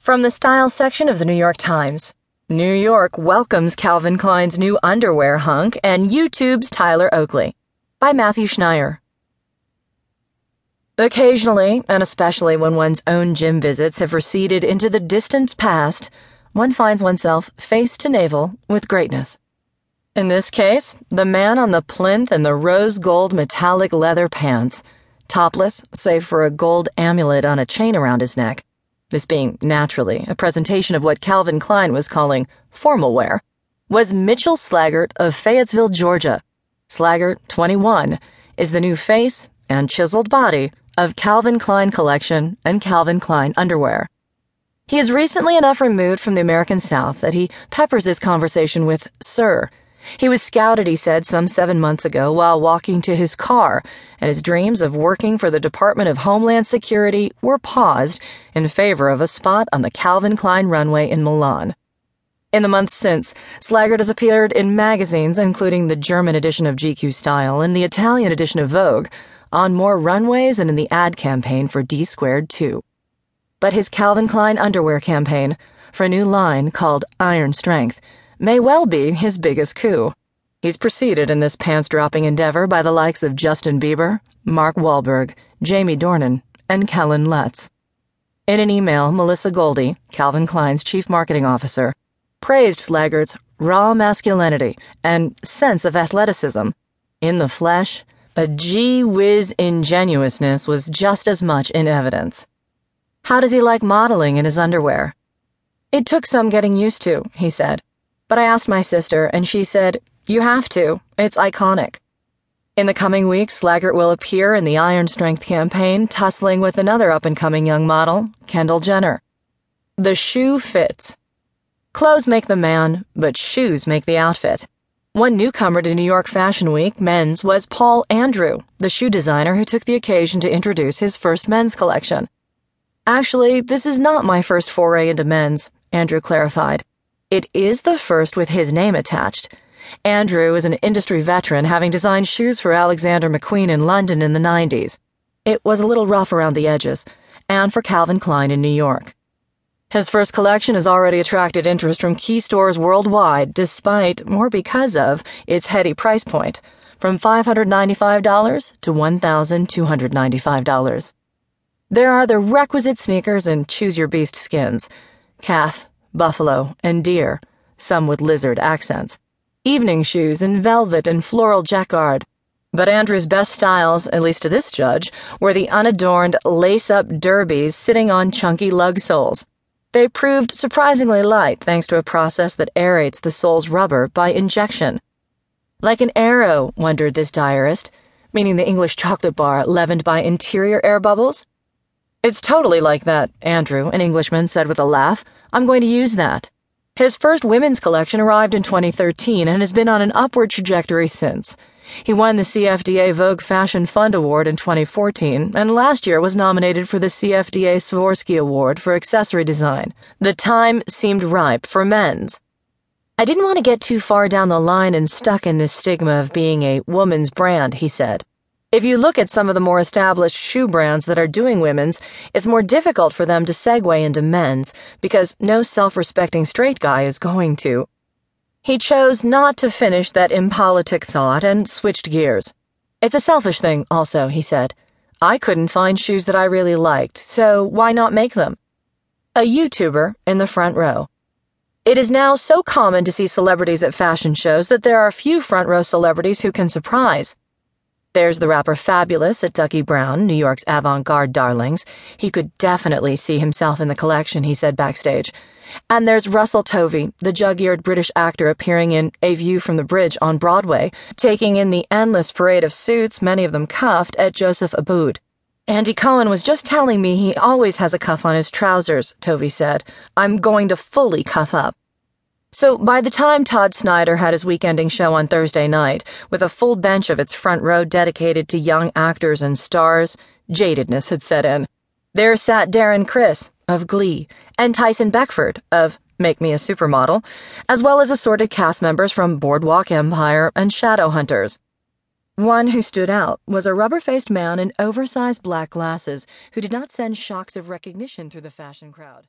From the style section of the New York Times New York welcomes Calvin Klein's new underwear hunk and YouTube's Tyler Oakley by Matthew Schneier. Occasionally, and especially when one's own gym visits have receded into the distant past, one finds oneself face to navel with greatness. In this case, the man on the plinth in the rose gold metallic leather pants, topless save for a gold amulet on a chain around his neck this being naturally a presentation of what Calvin Klein was calling formal wear, was Mitchell Slaggert of Fayetteville, Georgia. Slaggert, 21, is the new face and chiseled body of Calvin Klein Collection and Calvin Klein underwear. He is recently enough removed from the American South that he peppers his conversation with Sir he was scouted, he said, some seven months ago while walking to his car, and his dreams of working for the Department of Homeland Security were paused in favor of a spot on the Calvin Klein runway in Milan. In the months since, Slaggert has appeared in magazines, including the German edition of GQ Style and the Italian edition of Vogue, on more runways and in the ad campaign for Dsquared2. But his Calvin Klein underwear campaign, for a new line called Iron Strength, may well be his biggest coup. He's preceded in this pants dropping endeavor by the likes of Justin Bieber, Mark Wahlberg, Jamie Dornan, and Kellen Lutz. In an email, Melisa Goldie, Calvin Klein's chief marketing officer, praised Slaggert's raw masculinity and sense of athleticism. In the flesh, a gee whiz ingenuousness was just as much in evidence. How does he like modeling in his underwear? It took some getting used to, he said. But I asked my sister, and she said, You have to. It's iconic. In the coming weeks, Slaggert will appear in the Iron Strength campaign, tussling with another up and coming young model, Kendall Jenner. The shoe fits. Clothes make the man, but shoes make the outfit. One newcomer to New York Fashion Week, men's, was Paul Andrew, the shoe designer who took the occasion to introduce his first men's collection. Actually, this is not my first foray into men's, Andrew clarified. It is the first with his name attached. Andrew is an industry veteran, having designed shoes for Alexander McQueen in London in the 90s. It was a little rough around the edges, and for Calvin Klein in New York. His first collection has already attracted interest from key stores worldwide, despite, or because of, its heady price point, from $595 to $1,295. There are the requisite sneakers and choose your beast skins calf, buffalo, and deer, some with lizard accents, evening shoes in velvet and floral jacquard. But Andrew's best styles, at least to this judge, were the unadorned lace up derbies sitting on chunky lug soles. They proved surprisingly light thanks to a process that aerates the sole's rubber by injection. Like an Aero, wondered this diarist, meaning the English chocolate bar leavened by interior air bubbles. It's totally like that, Andrew, an Englishman, said with a laugh. I'm going to use that. His first women's collection arrived in 2013 and has been on an upward trajectory since. He won the CFDA Vogue Fashion Fund Award in 2014 and last year was nominated for the CFDA Swarovski Award for accessory design. The time seemed ripe for men's. I didn't want to get too far down the line and stuck in this stigma of being a woman's brand, he said. If you look at some of the more established shoe brands that are doing women's, it's more difficult for them to segue into men's because no self respecting straight guy is going to. He chose not to finish that impolitic thought and switched gears. It's a selfish thing, also, he said. I couldn't find shoes that I really liked, so why not make them? A YouTuber in the front row. It is now so common to see celebrities at fashion shows that there are few front row celebrities who can surprise. There's the rapper Fabolous at Duckie Brown, New York's avant garde darlings. He could definitely see himself in the collection, he said backstage. And there's Russell Tovey, the jug eared British actor appearing in A View from the Bridge on Broadway, taking in the endless parade of suits, many of them cuffed, at Joseph Abboud. Andy Cohen was just telling me he always has a cuff on his trousers, Tovey said. I'm going to fully cuff up. So by the time Todd Snyder had his weekending show on Thursday night, with a full bench of its front row dedicated to young actors and stars, jadedness had set in. There sat Darren Criss, of Glee, and Tyson Beckford, of Make Me a Supermodel, as well as assorted cast members from Boardwalk Empire and Shadowhunters. One who stood out was a rubber faced man in oversized black glasses who did not send shocks of recognition through the fashion crowd.